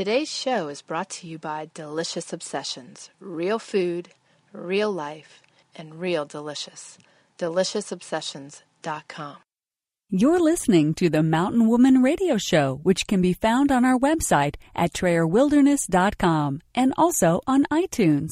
Today's show is brought to you by Delicious Obsessions real food, real life, and real delicious. DeliciousObsessions.com. You're listening to the Mountain Woman Radio Show, which can be found on our website at TrayerWilderness.com and also on iTunes.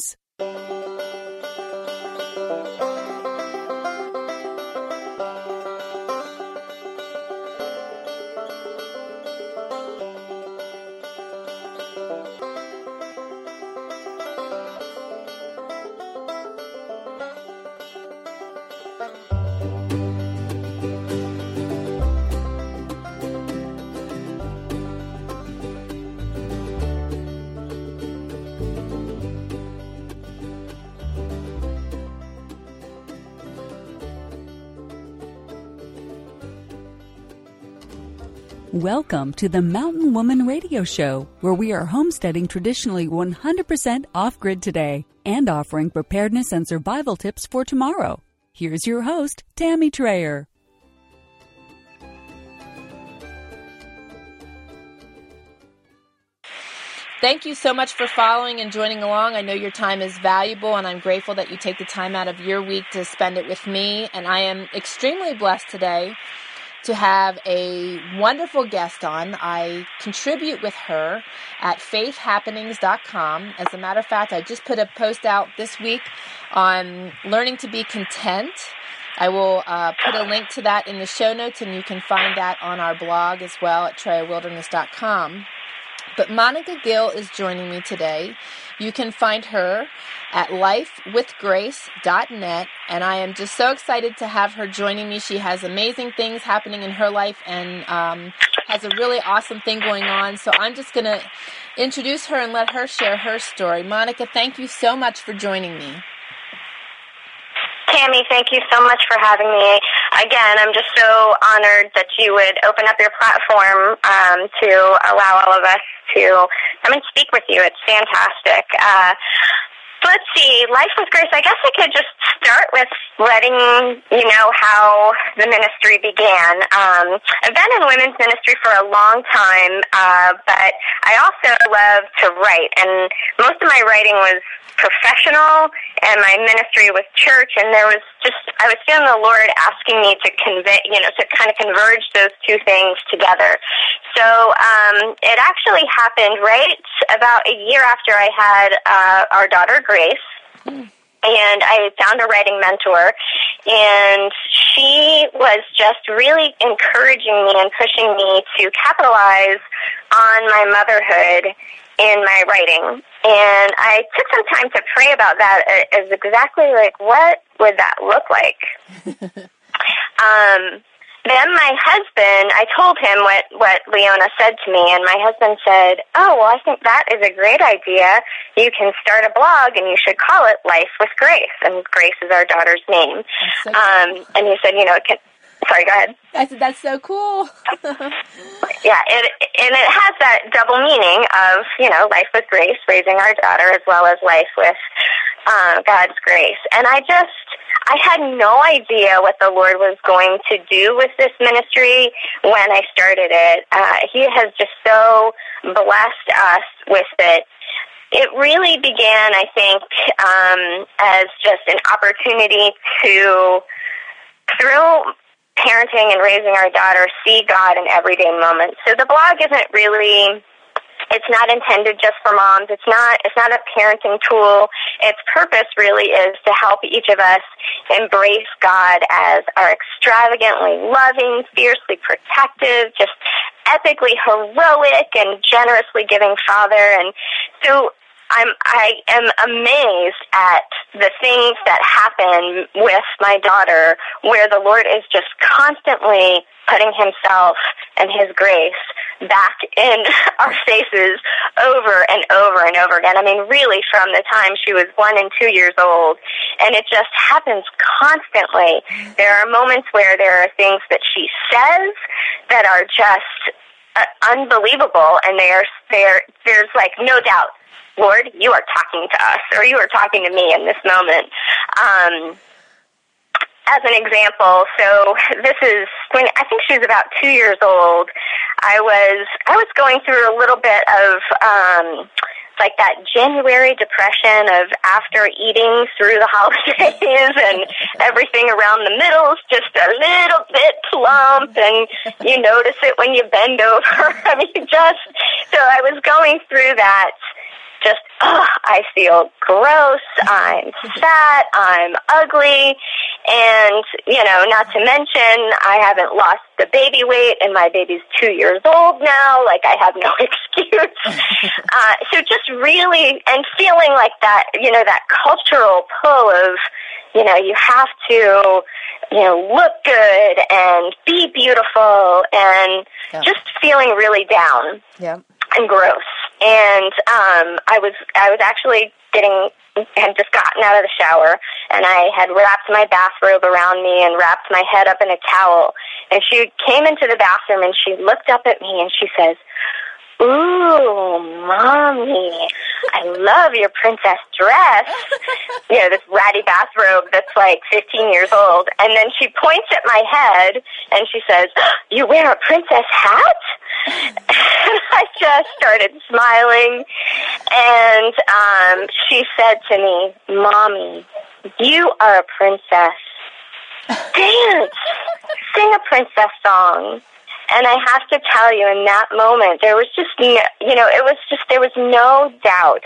Welcome to the Mountain Woman Radio Show, where we are homesteading traditionally 100% off grid today and offering preparedness and survival tips for tomorrow. Here's your host, Tammy Trayer. Thank you so much for following and joining along. I know your time is valuable, and I'm grateful that you take the time out of your week to spend it with me. And I am extremely blessed today to have a wonderful guest on. I contribute with her at faithhappenings.com. As a matter of fact, I just put a post out this week on learning to be content. I will uh, put a link to that in the show notes, and you can find that on our blog as well at trayerwilderness.com. But Monica Gill is joining me today. You can find her at lifewithgrace.net, and I am just so excited to have her joining me. She has amazing things happening in her life and um, has a really awesome thing going on. So I'm just going to introduce her and let her share her story. Monica, thank you so much for joining me. Tammy, thank you so much for having me. Again, I'm just so honored that you would open up your platform um, to allow all of us to come and speak with you. It's fantastic. Uh, let's see, Life with Grace, I guess I could just start with letting you know how the ministry began. Um, I've been in women's ministry for a long time, uh, but I also love to write, and most of my writing was professional, and my ministry was church, and there was just, I was feeling the Lord asking me to convey, you know, to kind of converge those two things together. So um, it actually happened right about a year after I had uh, our daughter Grace. Mm and I found a writing mentor, and she was just really encouraging me and pushing me to capitalize on my motherhood in my writing. And I took some time to pray about that as exactly like what would that look like. um, then my husband, I told him what, what Leona said to me, and my husband said, Oh, well, I think that is a great idea. You can start a blog and you should call it Life with Grace. And Grace is our daughter's name. So um, and he said, You know, it can, sorry, go ahead. I said, That's so cool. yeah, it, and it has that double meaning of, you know, life with grace, raising our daughter, as well as life with uh, God's grace. And I just, I had no idea what the Lord was going to do with this ministry when I started it. Uh, he has just so blessed us with it. It really began, I think, um, as just an opportunity to, through parenting and raising our daughter, see God in everyday moments. So the blog isn't really it's not intended just for moms. It's not, it's not a parenting tool. Its purpose really is to help each of us embrace God as our extravagantly loving, fiercely protective, just epically heroic and generously giving Father. And so I'm I am amazed at the things that happen with my daughter where the Lord is just constantly putting himself and his grace back in our faces over and over and over again. I mean, really from the time she was one and two years old. And it just happens constantly. There are moments where there are things that she says that are just uh, unbelievable and they are, they're, there's like no doubt Lord, you are talking to us, or you are talking to me in this moment. Um, as an example, so this is when I think she was about two years old. I was I was going through a little bit of um, like that January depression of after eating through the holidays and everything around the middle is just a little bit plump and you notice it when you bend over. I mean, just, so I was going through that just, oh, I feel gross, I'm fat, I'm ugly, and, you know, not to mention, I haven't lost the baby weight, and my baby's two years old now, like, I have no excuse. uh, so just really, and feeling like that, you know, that cultural pull of, you know, you have to, you know, look good and be beautiful and yeah. just feeling really down yeah. and gross and um, I was I was actually getting had just gotten out of the shower and I had wrapped my bathrobe around me and wrapped my head up in a towel. And she came into the bathroom and she looked up at me and she says, Ooh, mommy, I love your princess dress. you know, this ratty bathrobe that's like 15 years old. And then she points at my head and she says, You wear a princess hat? and I just started smiling. And um, she said to me, Mommy, you are a princess. Dance! Sing a princess song. And I have to tell you, in that moment, there was just, you know, it was just, there was no doubt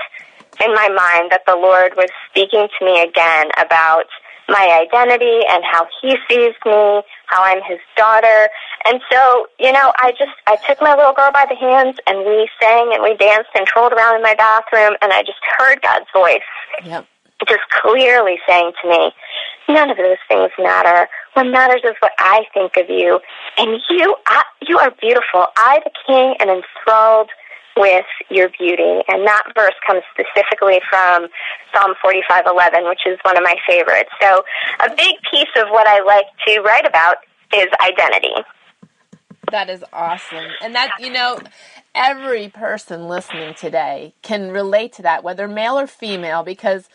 in my mind that the Lord was speaking to me again about my identity and how He sees me, how I'm His daughter. And so, you know, I just, I took my little girl by the hands and we sang and we danced and trolled around in my bathroom and I just heard God's voice. Yep. Just clearly saying to me, none of those things matter. What matters is what I think of you. And you, I, you are beautiful. I, the king, am enthralled with your beauty. And that verse comes specifically from Psalm 45:11, which is one of my favorites. So, a big piece of what I like to write about is identity. That is awesome. And that, you know, every person listening today can relate to that, whether male or female, because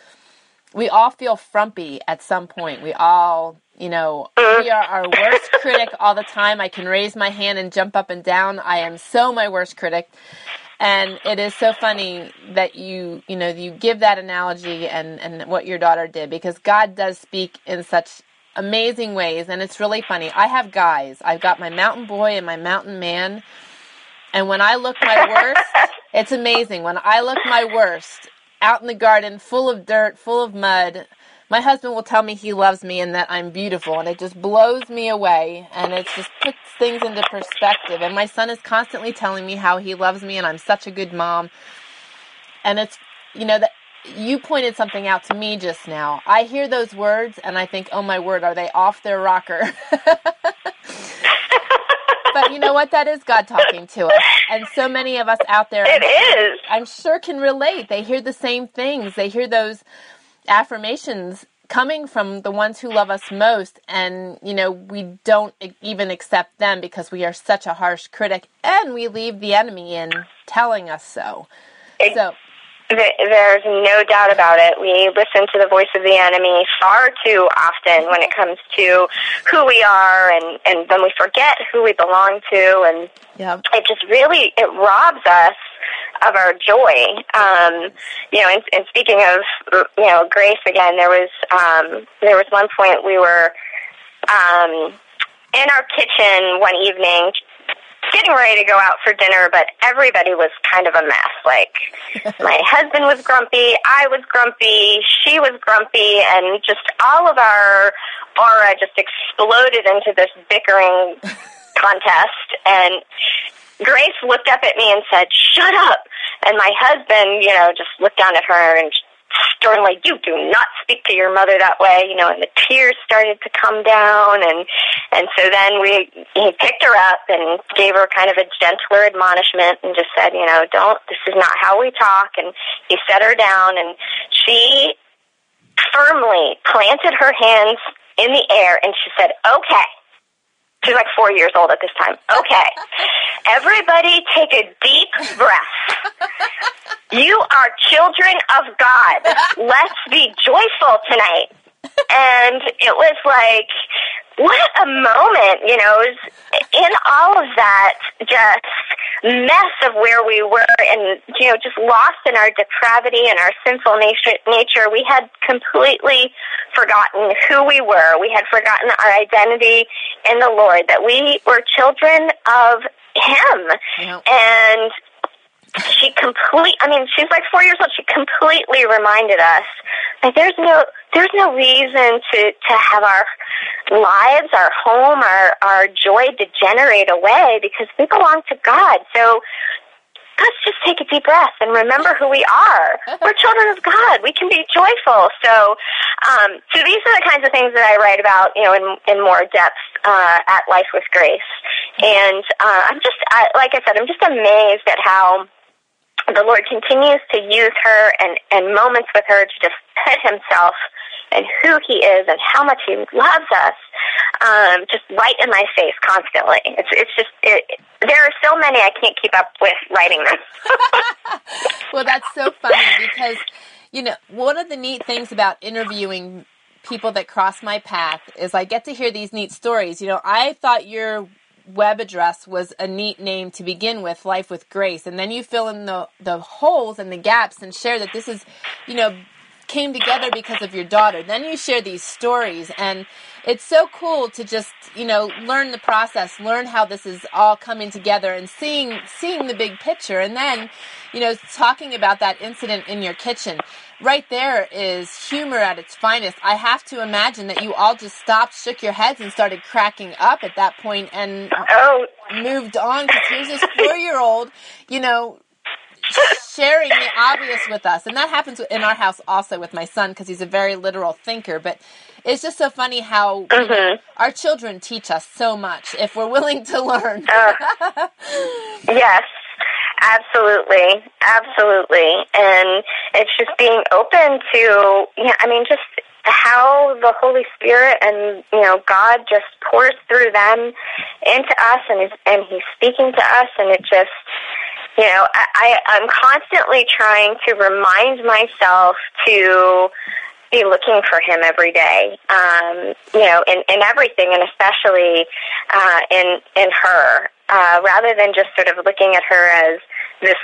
we all feel frumpy at some point. We all, you know, we are our worst critic all the time. I can raise my hand and jump up and down. I am so my worst critic. And it is so funny that you, you know, you give that analogy and, and what your daughter did because God does speak in such amazing ways. And it's really funny. I have guys. I've got my mountain boy and my mountain man. And when I look my worst, it's amazing. When I look my worst, out in the garden full of dirt, full of mud. My husband will tell me he loves me and that I'm beautiful, and it just blows me away, and it just puts things into perspective. And my son is constantly telling me how he loves me and I'm such a good mom. And it's, you know, that you pointed something out to me just now. I hear those words and I think, oh my word, are they off their rocker? but you know what? That is God talking to us. And so many of us out there, it I'm, is. I'm sure can relate. They hear the same things. They hear those affirmations coming from the ones who love us most and you know we don't even accept them because we are such a harsh critic and we leave the enemy in telling us so so there's no doubt about it. We listen to the voice of the enemy far too often when it comes to who we are, and and then we forget who we belong to, and yep. it just really it robs us of our joy. Um, you know, and, and speaking of you know grace again, there was um, there was one point we were um, in our kitchen one evening getting ready to go out for dinner, but everybody was kind of a mess. Like, my husband was grumpy, I was grumpy, she was grumpy, and just all of our aura just exploded into this bickering contest. And Grace looked up at me and said, Shut up! And my husband, you know, just looked down at her and sternly, you do not speak to your mother that way, you know, and the tears started to come down and and so then we he picked her up and gave her kind of a gentler admonishment and just said, you know, don't this is not how we talk and he set her down and she firmly planted her hands in the air and she said, Okay, She's like four years old at this time. Okay. Everybody take a deep breath. You are children of God. Let's be joyful tonight. and it was like, what a moment, you know, in all of that just mess of where we were and, you know, just lost in our depravity and our sinful nature, nature, we had completely forgotten who we were. We had forgotten our identity in the Lord, that we were children of Him. Yep. And she complete I mean, she's like four years old. She completely reminded us that there's no there's no reason to to have our lives, our home, our our joy degenerate away because we belong to God. So let's just take a deep breath and remember who we are. We're children of God. We can be joyful. So, um, so these are the kinds of things that I write about, you know, in in more depth uh, at Life with Grace. And uh, I'm just, I, like I said, I'm just amazed at how the Lord continues to use her and, and moments with her to just put himself and who he is and how much he loves us um, just right in my face constantly. It's it's just it, there are so many I can't keep up with writing them. well, that's so funny because you know one of the neat things about interviewing people that cross my path is I get to hear these neat stories. You know, I thought your web address was a neat name to begin with, Life with Grace, and then you fill in the the holes and the gaps and share that this is, you know, came together because of your daughter. Then you share these stories and it's so cool to just, you know, learn the process, learn how this is all coming together and seeing seeing the big picture and then, you know, talking about that incident in your kitchen. Right there is humor at its finest. I have to imagine that you all just stopped, shook your heads and started cracking up at that point and oh. moved on because here's this 4-year-old, you know, sharing the obvious with us. And that happens in our house also with my son because he's a very literal thinker. But it's just so funny how mm-hmm. our children teach us so much if we're willing to learn. uh, yes. Absolutely, absolutely, and it's just being open to, yeah. I mean, just how the Holy Spirit and you know God just pours through them into us, and is, and He's speaking to us, and it just you know, I, I'm constantly trying to remind myself to be looking for him every day. Um, you know, in, in everything, and especially uh, in in her, uh, rather than just sort of looking at her as this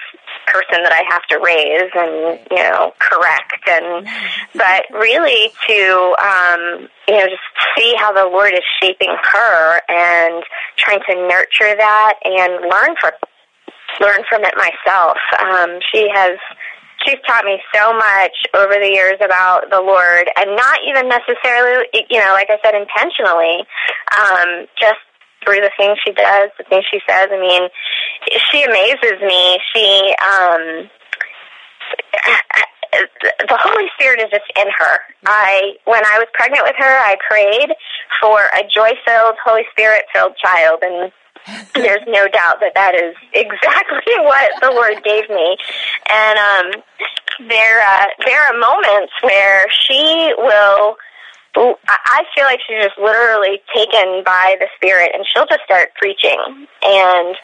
person that I have to raise and you know correct, and but really to um, you know just see how the Lord is shaping her and trying to nurture that and learn from learn from it myself. Um, she has she's taught me so much over the years about the Lord, and not even necessarily, you know, like I said, intentionally, um, just through the things she does, the things she says. I mean, she amazes me. She, um, the Holy Spirit is just in her. I, when I was pregnant with her, I prayed for a joy-filled, Holy Spirit-filled child, and there's no doubt that that is exactly what the Lord gave me. And um, there, uh, there are moments where she will. I feel like she's just literally taken by the Spirit, and she'll just start preaching. And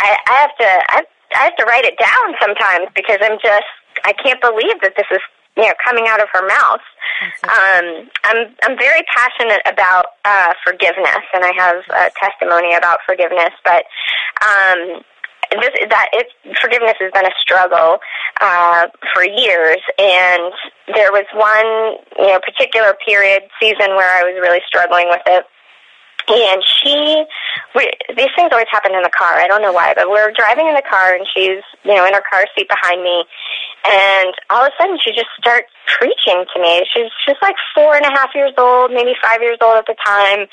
I, I have to, I, I have to write it down sometimes because I'm just, I can't believe that this is you know coming out of her mouth. Um, I'm I'm very passionate about uh, forgiveness, and I have a testimony about forgiveness. But um, this that it forgiveness has been a struggle uh, for years, and there was one you know particular period season where I was really struggling with it. And she, we, these things always happen in the car. I don't know why, but we're driving in the car, and she's, you know, in her car seat behind me, and all of a sudden, she just starts preaching to me. She's just like four and a half years old, maybe five years old at the time.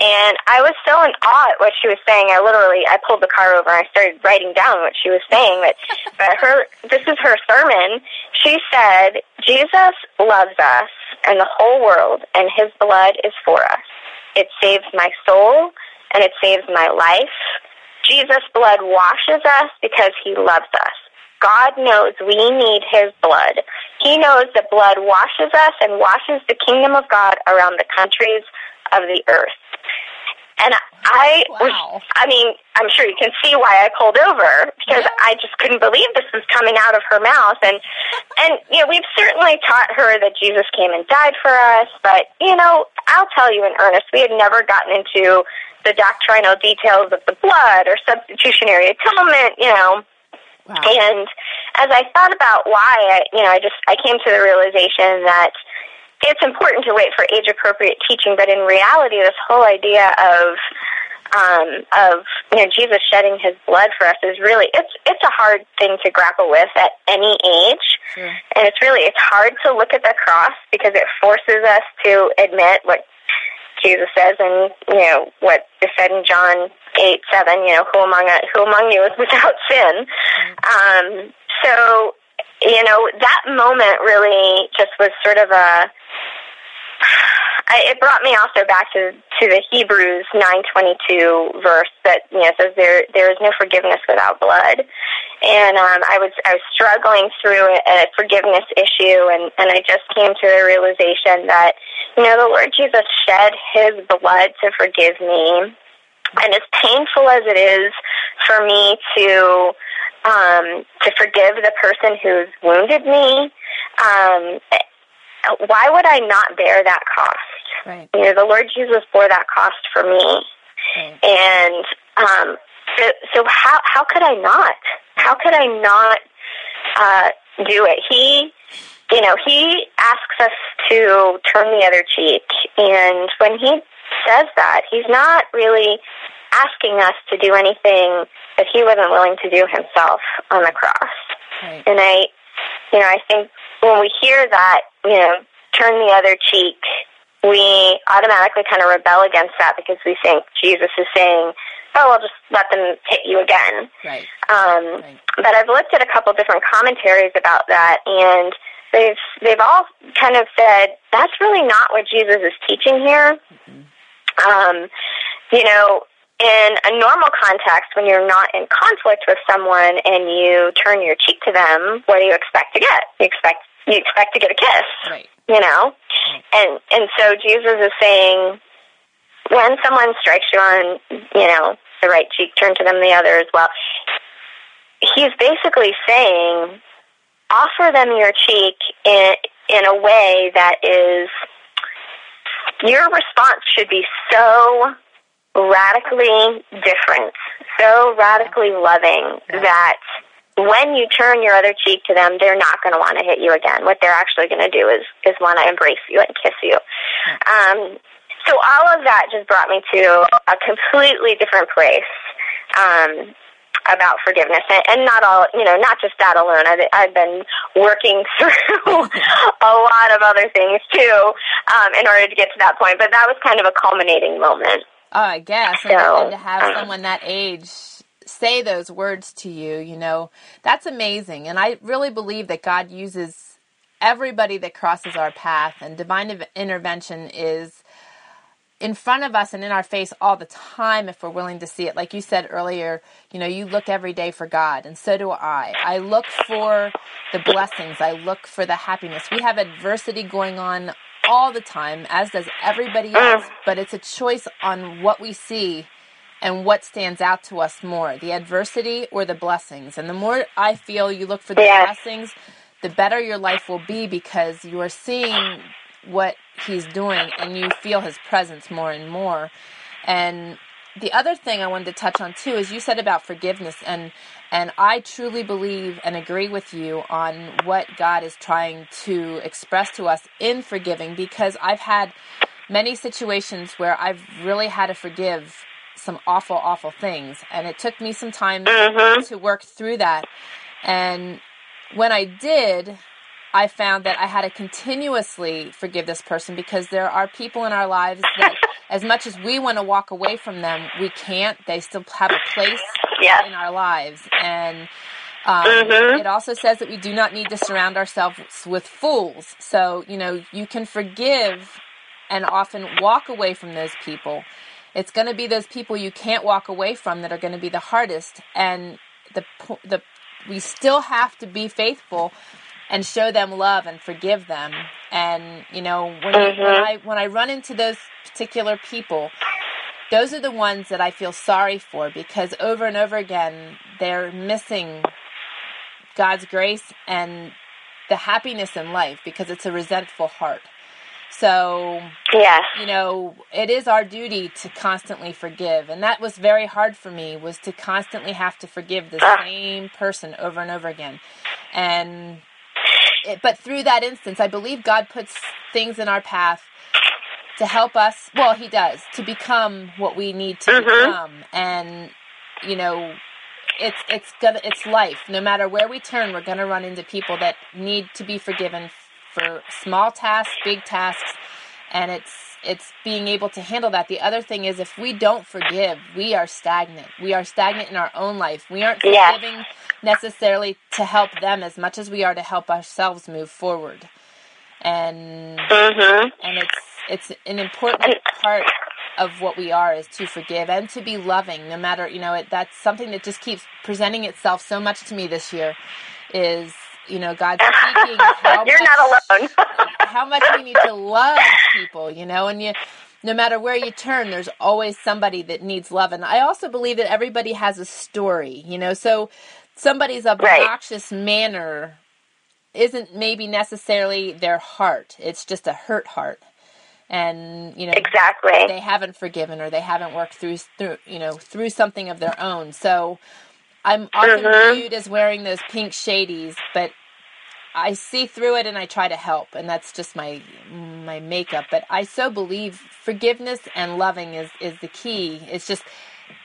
And I was so in awe at what she was saying. I literally, I pulled the car over and I started writing down what she was saying. But, but her, this is her sermon. She said, Jesus loves us and the whole world, and his blood is for us. It saves my soul and it saves my life. Jesus' blood washes us because he loves us. God knows we need His blood. He knows that blood washes us and washes the kingdom of God around the countries of the earth. And I wow. was, I mean, I'm sure you can see why I pulled over because yeah. I just couldn't believe this was coming out of her mouth. And, and you know, we've certainly taught her that Jesus came and died for us, but you know, I'll tell you in earnest, we had never gotten into the doctrinal details of the blood or substitutionary atonement, you know. Wow. And as I thought about why, I, you know, I just I came to the realization that it's important to wait for age appropriate teaching, but in reality, this whole idea of um, of you know Jesus shedding His blood for us is really it's it's a hard thing to grapple with at any age, sure. and it's really it's hard to look at the cross because it forces us to admit what Jesus says, and you know what is said in John eight seven. You know who among us, who among you is without sin. Um, so you know that moment really just was sort of a it brought me also back to to the Hebrews nine twenty two verse that you know says there there is no forgiveness without blood, and um, I was I was struggling through a, forgiveness issue, and and I just came to the realization that you know the Lord Jesus shed His blood to forgive me, and as painful as it is for me to um, to forgive the person who's wounded me. Um, why would I not bear that cost? Right. You know, the Lord Jesus bore that cost for me. Right. And um, so, so how how could I not? How could I not uh, do it? He, you know, he asks us to turn the other cheek, and when he says that, he's not really asking us to do anything that he wasn't willing to do himself on the cross. Right. And I, you know, I think when we hear that, you know, turn the other cheek, we automatically kind of rebel against that because we think Jesus is saying, oh, I'll just let them hit you again. Right. Um, right. But I've looked at a couple different commentaries about that, and they've they've all kind of said that's really not what Jesus is teaching here. Mm-hmm. Um, you know, in a normal context, when you're not in conflict with someone and you turn your cheek to them, what do you expect to get? You expect you expect to get a kiss. Right. You know? Right. And and so Jesus is saying when someone strikes you on, you know, the right cheek, turn to them the other as well. He's basically saying offer them your cheek in in a way that is your response should be so radically different, so radically loving that when you turn your other cheek to them, they're not going to want to hit you again. What they're actually going to do is is want to embrace you and kiss you. Um, so all of that just brought me to a completely different place um, about forgiveness, and, and not all you know, not just that alone. I've, I've been working through a lot of other things too um, in order to get to that point. But that was kind of a culminating moment. Oh, I guess. So, and, and to have um, someone that age say those words to you, you know, that's amazing. And I really believe that God uses everybody that crosses our path, and divine intervention is in front of us and in our face all the time if we're willing to see it. Like you said earlier, you know, you look every day for God, and so do I. I look for the blessings, I look for the happiness. We have adversity going on all the time, as does everybody else, mm. but it's a choice on what we see and what stands out to us more the adversity or the blessings. And the more I feel you look for the yeah. blessings, the better your life will be because you are seeing what he's doing and you feel his presence more and more. And the other thing I wanted to touch on too is you said about forgiveness and and I truly believe and agree with you on what God is trying to express to us in forgiving because I've had many situations where I've really had to forgive some awful, awful things. And it took me some time mm-hmm. to work through that. And when I did, I found that I had to continuously forgive this person because there are people in our lives that, as much as we want to walk away from them, we can't. They still have a place yeah. in our lives. And um, mm-hmm. it also says that we do not need to surround ourselves with fools. So, you know, you can forgive and often walk away from those people it's going to be those people you can't walk away from that are going to be the hardest and the the we still have to be faithful and show them love and forgive them and you know when, mm-hmm. when i when i run into those particular people those are the ones that i feel sorry for because over and over again they're missing god's grace and the happiness in life because it's a resentful heart. So, yes. you know, it is our duty to constantly forgive. And that was very hard for me was to constantly have to forgive the uh. same person over and over again. And it, but through that instance, I believe God puts things in our path to help us. Well, He does to become what we need to mm-hmm. become, and you know, it's it's gonna it's life. No matter where we turn, we're gonna run into people that need to be forgiven for small tasks, big tasks, and it's it's being able to handle that. The other thing is if we don't forgive, we are stagnant. We are stagnant in our own life. We aren't forgiving yes. necessarily to help them as much as we are to help ourselves move forward. And mm-hmm. and it's it's an important part of what we are is to forgive and to be loving no matter you know it, that's something that just keeps presenting itself so much to me this year is you know god speaking you're much, not alone. how much we need to love people you know and you no matter where you turn there's always somebody that needs love. And i also believe that everybody has a story you know so somebody's obnoxious right. manner isn't maybe necessarily their heart. It's just a hurt heart. And you know exactly. they haven't forgiven or they haven't worked through through you know through something of their own. So i'm often mm-hmm. viewed as wearing those pink shadies but i see through it and i try to help and that's just my my makeup. But i so believe forgiveness and loving is is the key. It's just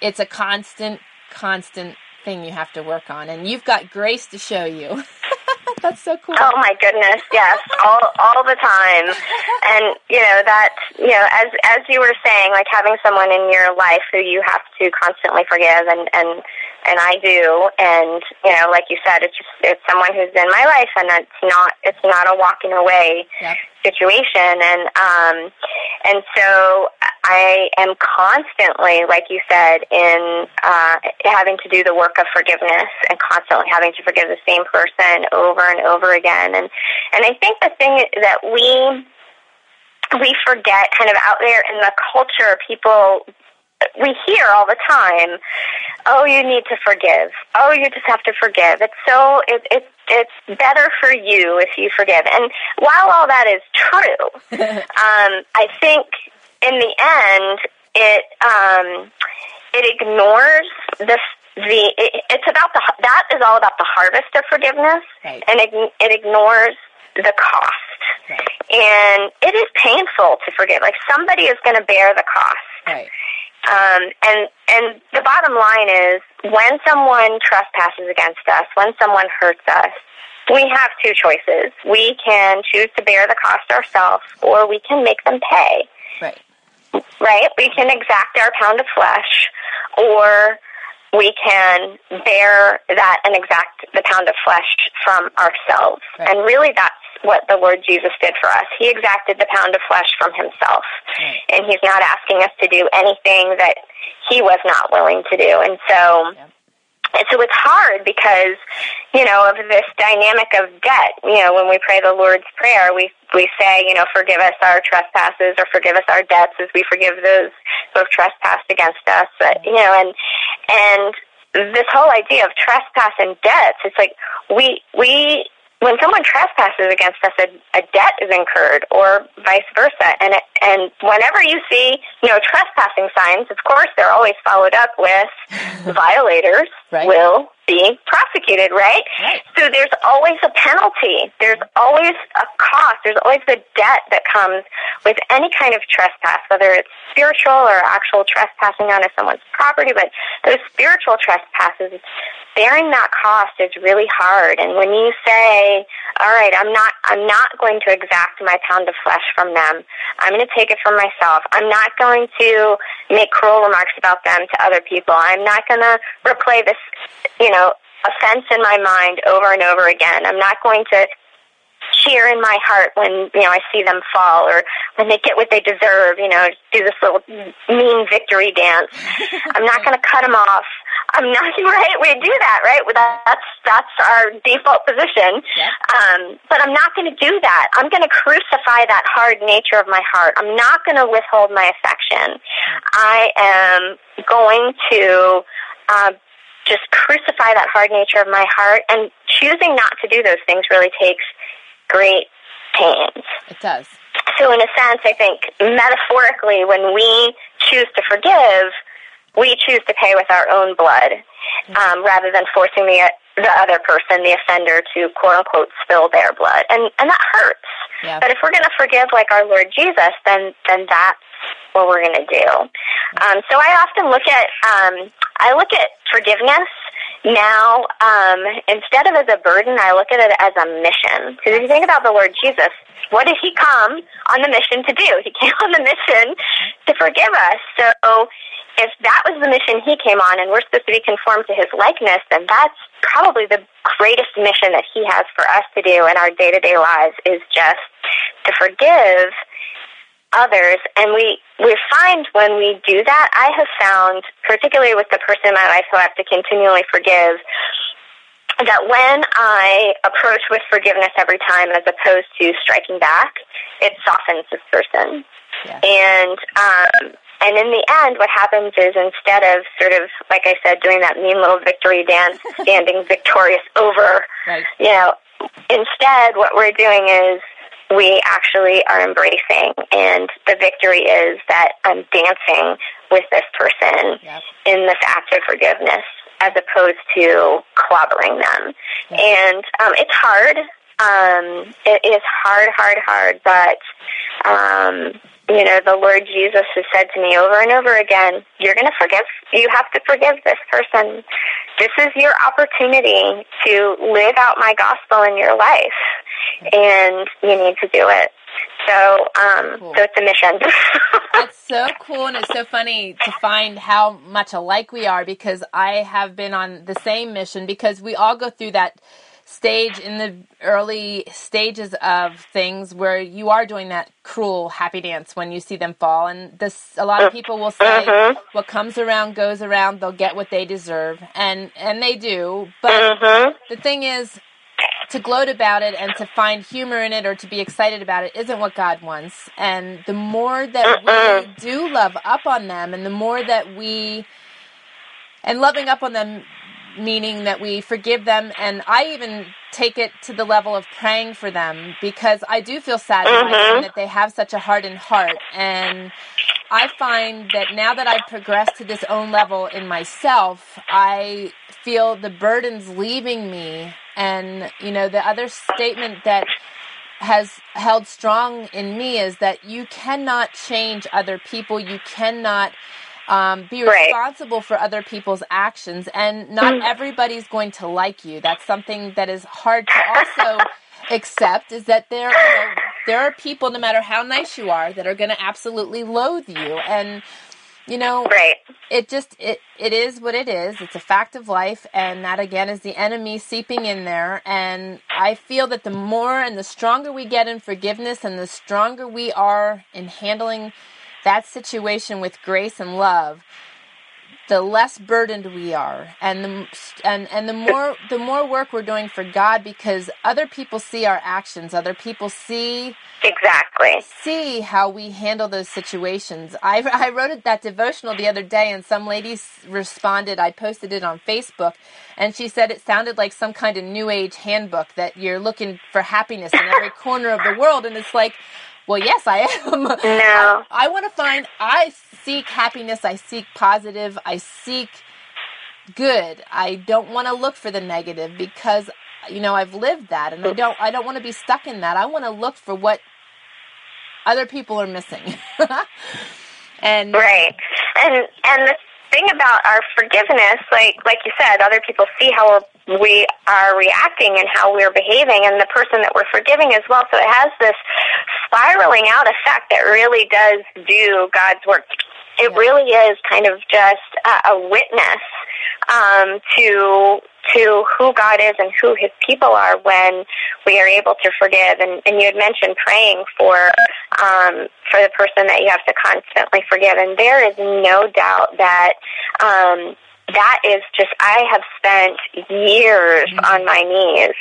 it's a constant constant thing you have to work on and you've got grace to show you. That's so cool. Oh my goodness, yes, all all the time, and you know that you know as as you were saying, like having someone in your life who you have to constantly forgive, and and and I do, and you know, like you said, it's just it's someone who's in my life, and it's not it's not a walking away yep. situation, and um, and so I am constantly, like you said, in uh, having to do the work of forgiveness and constantly having to forgive the same person over and over again. And and I think the thing that we we forget kind of out there in the culture, people we hear all the time, "Oh, you need to forgive. Oh, you just have to forgive." It's so it, it it's better for you if you forgive. And while all that is true, um, I think in the end, it um, it ignores the the it, it's about the that is all about the harvest of forgiveness, right. and it, it ignores the cost. Right. And it is painful to forgive. Like somebody is going to bear the cost. Right. Um, and and the bottom line is when someone trespasses against us, when someone hurts us, we have two choices. We can choose to bear the cost ourselves, or we can make them pay. Right right? We can exact our pound of flesh, or we can bear that and exact the pound of flesh from ourselves. Right. And really, that's what the Lord Jesus did for us. He exacted the pound of flesh from himself. Right. And he's not asking us to do anything that he was not willing to do. And so. Yeah and so it's hard because, you know, of this dynamic of debt. You know, when we pray the Lord's Prayer, we we say, you know, forgive us our trespasses or forgive us our debts as we forgive those who have trespassed against us. But, you know, and and this whole idea of trespass and debts, it's like we we when someone trespasses against us, a, a debt is incurred, or vice versa. And it, and whenever you see, you know, trespassing signs, of course, they're always followed up with violators right. will be prosecuted, right? right? So there's always a penalty. There's always a cost. There's always a debt that comes with any kind of trespass, whether it's spiritual or actual trespassing onto someone's property. But those spiritual trespasses, bearing that cost is really hard. And when you say, all right, I'm not, I'm not going to exact my pound of flesh from them. I'm going to take it from myself. I'm not going to make cruel remarks about them to other people. I'm not going to replay this, you know, offense in my mind over and over again. I'm not going to cheer in my heart when you know I see them fall or when they get what they deserve. You know, do this little mean victory dance. I'm not going to cut them off. I'm not right. We do that, right? That's that's our default position. Yeah. Um, but I'm not going to do that. I'm going to crucify that hard nature of my heart. I'm not going to withhold my affection. I am going to uh, just crucify that hard nature of my heart. And choosing not to do those things really takes great pains. It does. So, in a sense, I think metaphorically, when we choose to forgive, we choose to pay with our own blood um, rather than forcing the the other person, the offender, to quote unquote spill their blood, and and that hurts. Yeah. But if we're going to forgive like our Lord Jesus, then then that's what we're going to do. Um, so I often look at um, I look at forgiveness now um, instead of as a burden, I look at it as a mission. Because if you think about the Lord Jesus, what did he come on the mission to do? He came on the mission to forgive us. So if that was the mission he came on and we're supposed to be conformed to his likeness, then that's probably the greatest mission that he has for us to do in our day to day lives is just to forgive others. And we, we find when we do that, I have found, particularly with the person in my life who I have to continually forgive, that when I approach with forgiveness every time as opposed to striking back, it softens this person. Yeah. And um, and in the end, what happens is instead of sort of, like I said, doing that mean little victory dance, standing victorious over, Right. you know, instead what we're doing is we actually are embracing, and the victory is that I'm dancing with this person Yep. in this act of forgiveness as opposed to clobbering them. Yeah. And um, it's hard. Um, it is hard, hard, hard, but um, you know, the Lord Jesus has said to me over and over again, you're going to forgive. You have to forgive this person. This is your opportunity to live out my gospel in your life, and you need to do it. So, um, Cool. so it's a mission. It's so cool and it's so funny to find how much alike we are because I have been on the same mission because we all go through that stage in the early stages of things where you are doing that cruel happy dance when you see them fall and this a lot of people will say Mhm. what comes around goes around they'll get what they deserve and and they do but mhm. the thing is to gloat about it and to find humor in it or to be excited about it isn't what God wants. And the more that we do love up on them and the more that we and loving up on them meaning that we forgive them and I even take it to the level of praying for them because I do feel sad them mm-hmm. that they have such a hardened heart and I find that now that I've progressed to this own level in myself, I feel the burdens leaving me. And, you know, the other statement that has held strong in me is that you cannot change other people. You cannot um, be Right. responsible for other people's actions. And not everybody's going to like you. That's something that is hard to also accept is that there, you know, there are people, no matter how nice you are, that are going to absolutely loathe you. And, you know, Right. it just it it is what it is it's a fact of life and that again is the enemy seeping in there and i feel that the more and the stronger we get in forgiveness and the stronger we are in handling that situation with grace and love the less burdened we are and the and and the more the more work we're doing for god because other people see our actions other people see Exactly. see how we handle those situations. I, I wrote it, that devotional the other day, and some ladies responded. I posted it on Facebook, and she said it sounded like some kind of new age handbook that you're looking for happiness in every corner of the world. And it's like, well, yes, I am. No. I, I want to find, I seek happiness, I seek positive, I seek good. I don't want to look for the negative because you know I've lived that and I mm. don't I don't want to be stuck in that. I want to look for what other people are missing. and Right. And and the thing about our forgiveness, like like you said, other people see how we're, we are reacting and how we're behaving, and the person that we're forgiving as well. So it has this spiraling out effect that really does do God's work. It Yeah. really is kind of just a, a witness um, to to who God is and who His people are when we are able to forgive. And, and you had mentioned praying for um, for the person that you have to constantly forgive, and there is no doubt that. Um, that is just I have spent years on my knees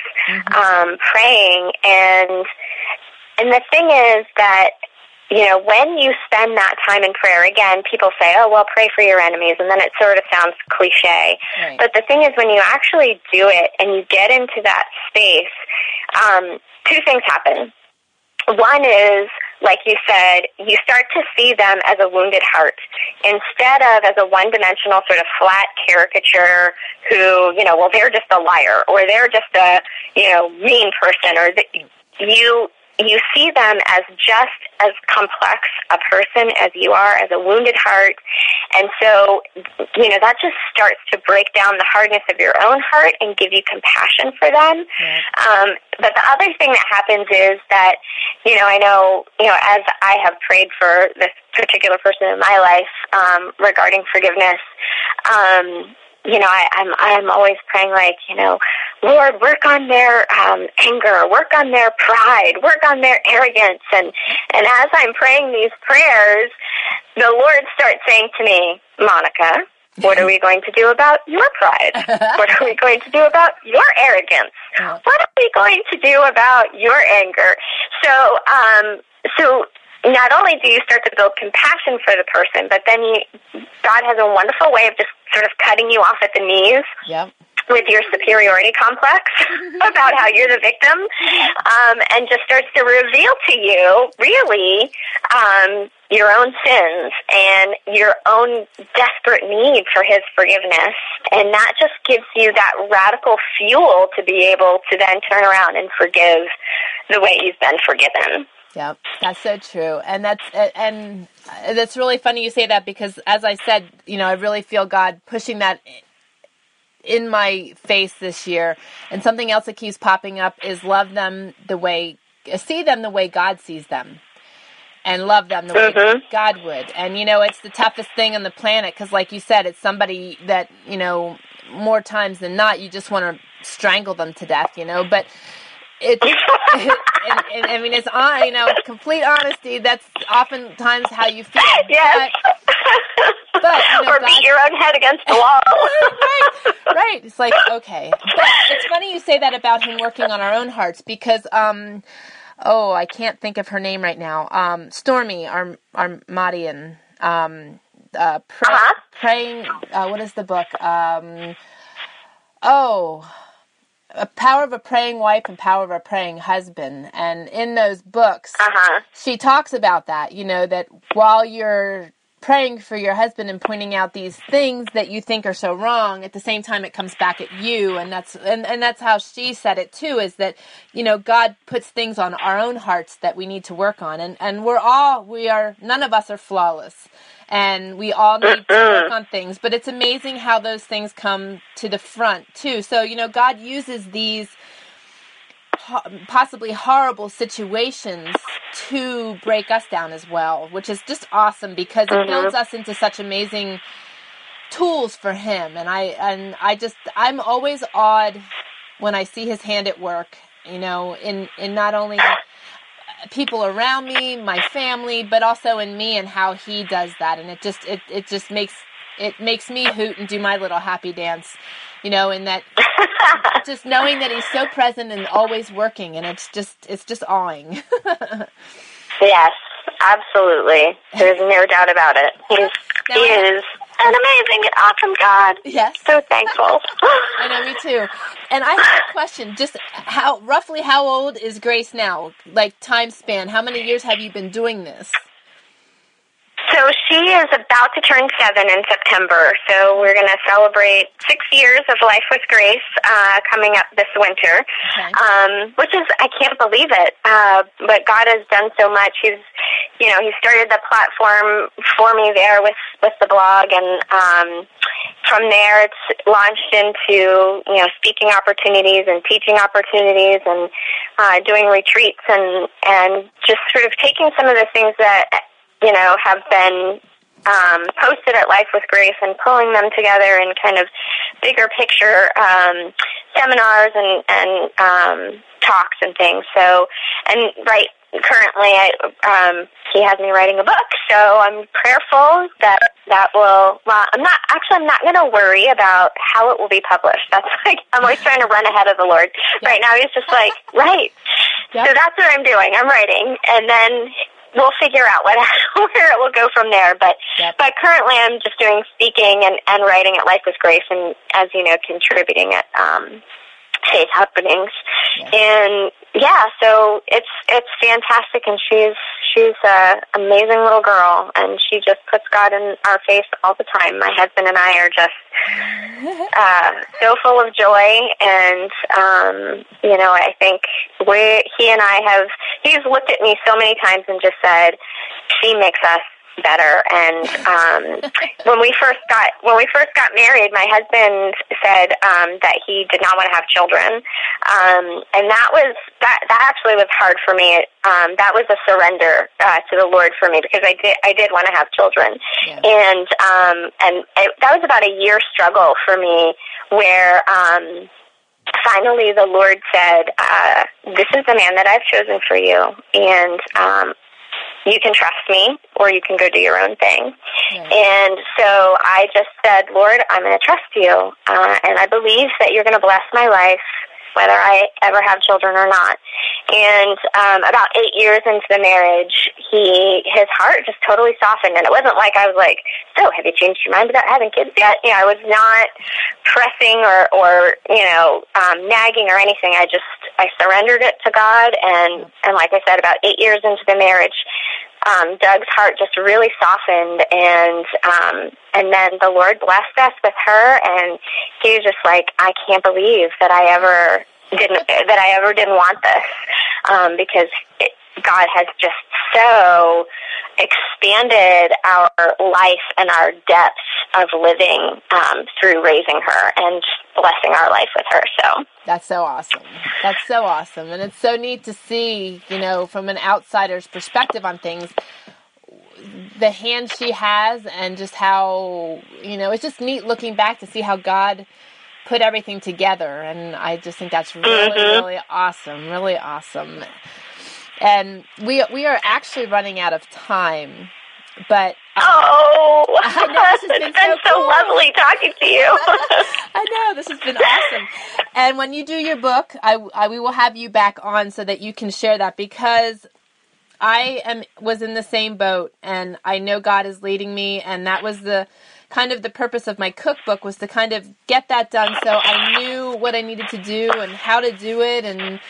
um, praying and and the thing is that you know, when you spend that time in prayer, again, people say, oh, well, pray for your enemies, and then it sort of sounds cliche. Right. But the thing is, when you actually do it and you get into that space, um, two things happen. One is, like you said, you start to see them as a wounded heart instead of as a one dimensional sort of flat caricature who, you know, well, they're just a liar or they're just a, you know, mean person or the, you you see them as just as complex a person as you are, as a wounded heart. And so, you know, that just starts to break down the hardness of your own heart and give you compassion for them. Um, but the other thing that happens is that, you know, I know, you know, as I have prayed for this particular person in my life um, regarding forgiveness, um, you know, I, I'm I'm always praying like, you know, Lord, work on their um, anger, work on their pride, work on their arrogance, and and as I'm praying these prayers, the Lord starts saying to me, Monica, what are we going to do about your pride? what are we going to do about your arrogance? What are we going to do about your anger? So, um, so not only do you start to build compassion for the person, but then you, God has a wonderful way of just sort of cutting you off at the knees. Yep. With your superiority complex about how you're the victim, um, and just starts to reveal to you, really, um, your own sins and your own desperate need for His forgiveness. And that just gives you that radical fuel to be able to then turn around and forgive the way you've been forgiven. Yep, that's so true, and that's and that's really funny you say that because, as I said, you know, I really feel God pushing that in my face this year. And something else that keeps popping up is love them the way, see them the way God sees them, and love them the way Mhm. God would. And you know, it's the toughest thing on the planet because, like you said, it's somebody that you know more times than not you just want to strangle them to death. You know, but it's and, and, I mean it's on you know complete honesty. That's oftentimes how you feel. Yes. But, but you know, or God- beat your own head against the wall. right, right. It's like okay, but it's funny you say that about him working on our own hearts because um, oh, I can't think of her name right now. Um, Stormie Arm Omartian. Um, uh, pray, Uh-huh. praying. Uh, what is the book? Um, oh. A power of a praying wife and power of a praying husband, and in those books, Uh-huh. she talks about that. You know that while you're praying for your husband and pointing out these things that you think are so wrong at the same time it comes back at you and that's and, and that's how she said it too is that you know god puts things on our own hearts that we need to work on and and we're all we are none of us are flawless and we all need to work on things but it's amazing how those things come to the front too so you know god uses these ho- possibly horrible situations to break us down as well, which is just awesome because it builds mm-hmm. us into such amazing tools for him. And I and I just I'm always awed when I see his hand at work. You know, in in not only people around me, my family, but also in me and how he does that. And it just it it just makes it makes me hoot and do my little happy dance. You know, in that just knowing that he's so present and always working and it's just it's just awing Yes, absolutely. There's no doubt about it. He's, he Now is an amazing and awesome God. yes So thankful. i know me too and i have a question just how roughly how old is grace now like time span how many years have you been doing this So she is about to turn seven in September. So we're going to celebrate six years of Life with Grace uh, coming up this winter, Okay. um, which is I can't believe it. Uh, but God has done so much. He's, you know, he started the platform for me there with with the blog, and um, from there it's launched into you know speaking opportunities and teaching opportunities and uh, doing retreats and and just sort of taking some of the things that you know, have been um, posted at Life with Grace and pulling them together in kind of bigger picture um, seminars and, and um, talks and things. So, and right currently, I, um, he has me writing a book, so I'm prayerful that that will. Well, I'm not actually. I'm not going to worry about how it will be published. That's like I'm always trying to run ahead of the Lord. Yeah. Right now, he's just like right. Yep. So that's what I'm doing. I'm writing, and then we'll figure out what where it will go from there. But Yep. but currently, I'm just doing speaking and and writing at Life with Grace, and as you know, contributing at um, Faith Happenings. Yeah. And yeah, so it's it's fantastic, and she's she's a amazing little girl, and she just puts God in our face all the time. My husband and I are just uh, so full of joy, and um, you know, I think we he and I have he's looked at me so many times and just said, "She makes us." Better. And um when we first got when we first got married my husband said um that he did not want to have children. Um and that was that that actually was hard for me. Um that was a surrender uh to the lord for me because i did i did want to have children. Yeah. and um and it, that was about a year struggle for me where um finally the lord said uh this is the man that i've chosen for you. And um you can trust me or you can go do your own thing. Right. And so I just said, Lord, I'm going to trust you. Uh, and I believe that you're going to bless my life, whether I ever have children or not. And um, about eight years into the marriage, he his heart just totally softened. And it wasn't like I was like, so have you changed your mind about having kids yet? You know, I was not pressing or, or you know, um, nagging or anything. I just, I surrendered it to God. And, and like I said, about eight years into the marriage, um, Doug's heart just really softened, and um, and then the Lord blessed us with her, and he was just like, I can't believe that I ever didn't that I ever didn't want this, um, because it, God has just so expanded our life and our depth of living um, through raising her and blessing our life with her. So. That's so awesome. That's so awesome. And it's so neat to see, you know, from an outsider's perspective on things, the hand she has and just how, you know, it's just neat looking back to see how God put everything together. And I just think that's really, Mhm. really awesome. Really awesome. And we, we are actually running out of time. But um, Oh, I know, this has been it's been so so, cool. lovely talking to you. I know this has been awesome. And when you do your book, I, I we will have you back on so that you can share that because I am was in the same boat and I know God is leading me and that was the kind of the purpose of my cookbook was to kind of get that done so I knew what I needed to do and how to do it and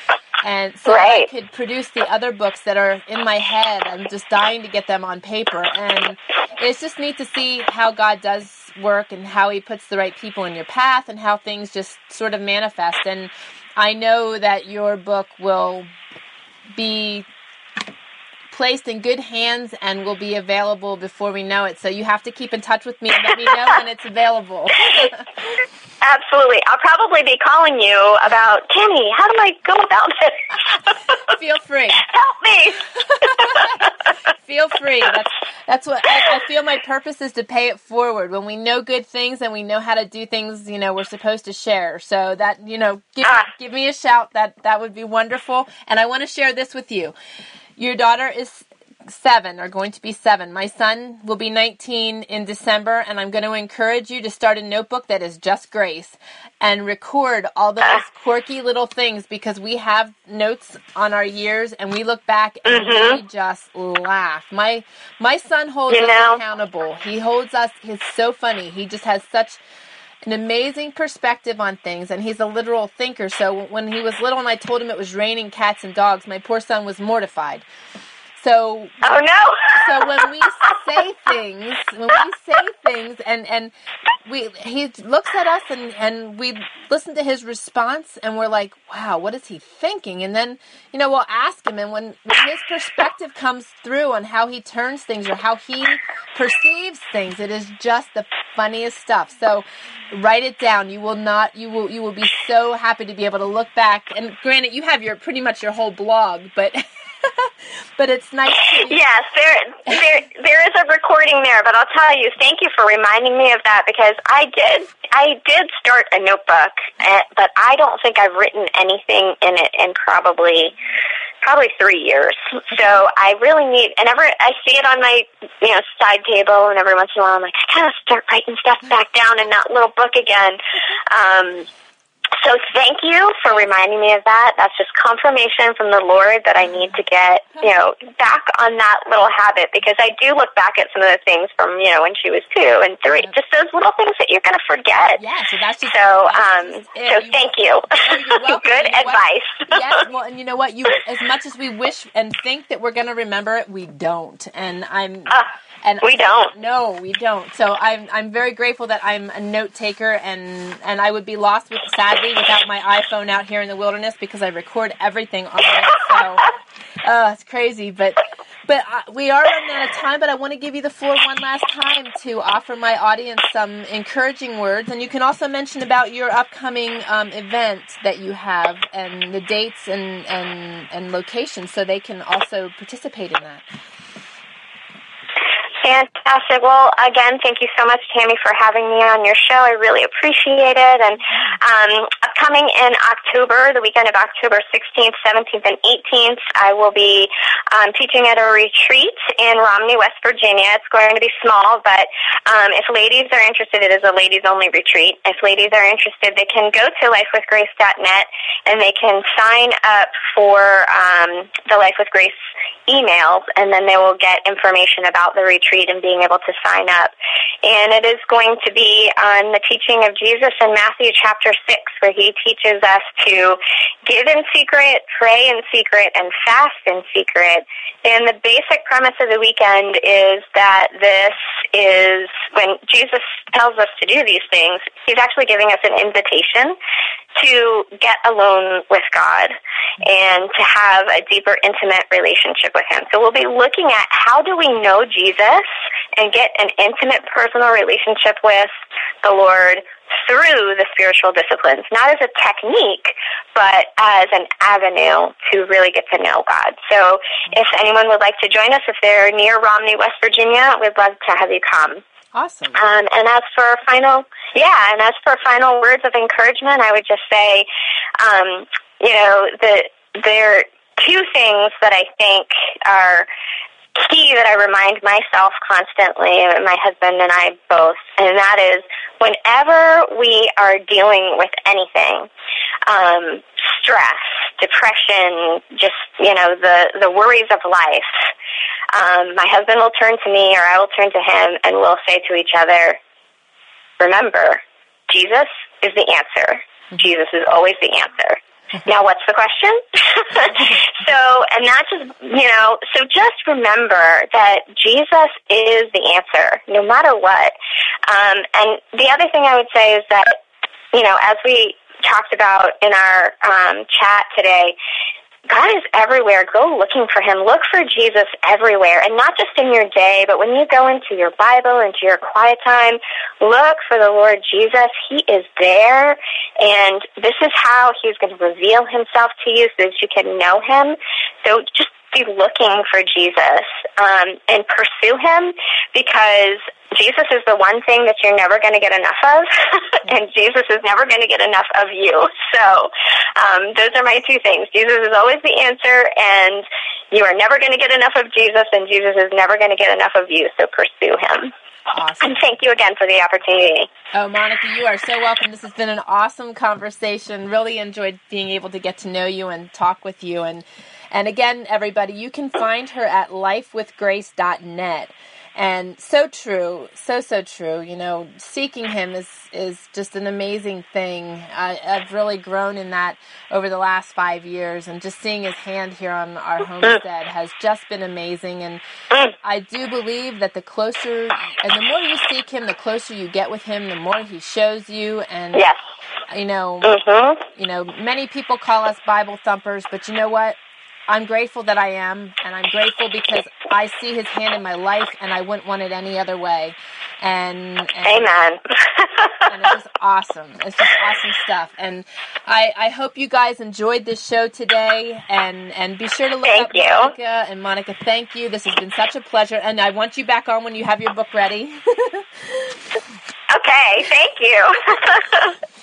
and so Right. I could produce the other books that are in my head. I'm just dying to get them on paper and it's just neat to see how God does work and how he puts the right people in your path and how things just sort of manifest and I know that your book will be placed in good hands and will be available before we know it. So you have to keep in touch with me and let me know when it's available. Absolutely. I'll probably be calling you about, Tammy, how do I go about this? Feel free. Help me. Feel free. That's that's what I, I feel. My purpose is to pay it forward. When we know good things and we know how to do things, you know, we're supposed to share. So that you know, give Ah. give me a shout. That that would be wonderful. And I want to share this with you. Your daughter is seven, are going to be seven. My son will be 19 in December, and I'm going to encourage you to start a notebook that is just grace and record all those ah. quirky little things because we have notes on our years and we look back and we mm-hmm. just laugh. My my son holds You us know? accountable. He holds us. He's so funny. He just has such an amazing perspective on things and he's a literal thinker so when he was little and i told him it was raining cats and dogs my poor son was mortified so Oh, no. so when we say things when we say things and and we he looks at us and and we listen to his response and we're like wow what is he thinking? And then you know we'll ask him and when, when his perspective comes through on how he turns things or how he perceives things it is just the funniest stuff. So write it down. You will not you will you will be so happy to be able to look back. And granted you have your pretty much your whole blog but but it's nice Yes, there, there, there is a recording there, but I'll tell you, thank you for reminding me of that because I did, I did start a notebook, eh, but I don't think I've written anything in it in probably, probably three years. So I really need, and ever I see it on my, you know, side table, and every once in a while I'm like, I gotta start writing stuff back down in that little book again. Um, so thank you for reminding me of that. That's just confirmation from the Lord that I need to get, you know, back on that little habit because I do look back at some of the things from, you know, when she was two and three, just those little things that you're going to forget. Yeah, so that's just so. Um, so. You- thank you. Welcome. Good You know what? advice. yes, well, and you know what? You, as much as we wish and think that we're going to remember it, we don't. And I'm, Ah, and we don't. No, we don't. So I'm, I'm very grateful that I'm a note taker, and and I would be lost with sadly without my iPhone out here in the wilderness because I record everything on it. So, uh, it's crazy, but. But uh, we are running out of time, but I want to give you the floor one last time to offer my audience some encouraging words. And you can also mention about your upcoming um, event that you have and the dates and, and, and locations so they can also participate in that. Fantastic. Well, again, thank you so much, Tammy, for having me on your show. I really appreciate it. And um, upcoming in October, the weekend of October 16th, 17th, and 18th, I will be um, teaching at a retreat in Romney, West Virginia. It's going to be small, but um, if ladies are interested, it is a ladies-only retreat. If ladies are interested, they can go to lifewithgrace.net and they can sign up for um, the Life with Grace emails, and then they will get information about the retreat and being able to sign up. And it is going to be on the teaching of Jesus in Matthew chapter 6, where he teaches us to give in secret, pray in secret, and fast in secret. And the basic premise of the weekend is that this is when Jesus tells us to do these things, he's actually giving us an invitation to get alone with God and to have a deeper intimate relationship with him. So we'll be looking at how do we know Jesus and get an intimate personal relationship with the Lord through the spiritual disciplines, not as a technique, but as an avenue to really get to know God. So if anyone would like to join us, if they're near Romney, West Virginia, we'd love to have you come. Awesome. Um, and as for final, yeah, and as for final words of encouragement, I would just say, um, you know, the, there are two things that I think are key that I remind myself constantly, and my husband and I both, and that is whenever we are dealing with anything, um, stress, depression, just, you know, the, the worries of life, um, my husband will turn to me or I will turn to him and we'll say to each other, remember, Jesus is the answer. Jesus is always the answer. Now, what's the question? so, and that just, you know, so just remember that Jesus is the answer, no matter what. Um, and the other thing I would say is that, you know, as we talked about in our um, chat today, God is everywhere. Go looking for Him. Look for Jesus everywhere, and not just in your day, but when you go into your Bible, into your quiet time, look for the Lord Jesus. He is there, and this is how He's going to reveal Himself to you so that you can know Him. So just be looking for Jesus um, and pursue Him because Jesus is the one thing that you're never going to get enough of, and Jesus is never going to get enough of you. So, um, those are my two things. Jesus is always the answer, and you are never going to get enough of Jesus, and Jesus is never going to get enough of you. So, pursue him. Awesome. And thank you again for the opportunity. Oh, Monica, you are so welcome. This has been an awesome conversation. Really enjoyed being able to get to know you and talk with you. And and again, everybody, you can find her at lifewithgrace.net. And so true, so so true. You know, seeking Him is is just an amazing thing. I, I've really grown in that over the last five years, and just seeing His hand here on our homestead has just been amazing. And I do believe that the closer and the more you seek Him, the closer you get with Him, the more He shows you. And Yes. you know, Mm-hmm. you know, many people call us Bible thumpers, but you know what? I'm grateful that I am, and I'm grateful because I see His hand in my life, and I wouldn't want it any other way. And, and Amen. and it's just awesome. It's just awesome stuff. And I, I hope you guys enjoyed this show today. And and be sure to look Thank up you. Monica. And Monica, thank you. This has been such a pleasure. And I want you back on when you have your book ready. okay. Thank you.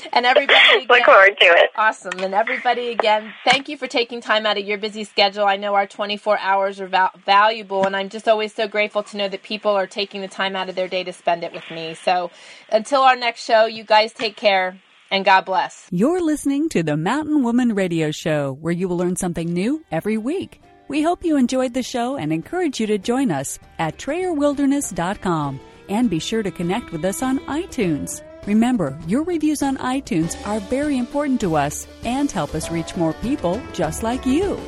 and everybody, Look forward to it. awesome. And everybody, again, thank you for taking time out of your busy schedule. I know our 24 hours are val- valuable, and I'm just always so grateful to know that people are taking the time out of their day to spend it with me. So until our next show, you guys take care and God bless. You're listening to the Mountain Woman Radio Show, where you will learn something new every week. We hope you enjoyed the show and encourage you to join us at TrayerWilderness.com and be sure to connect with us on iTunes. Remember, your reviews on iTunes are very important to us and help us reach more people just like you.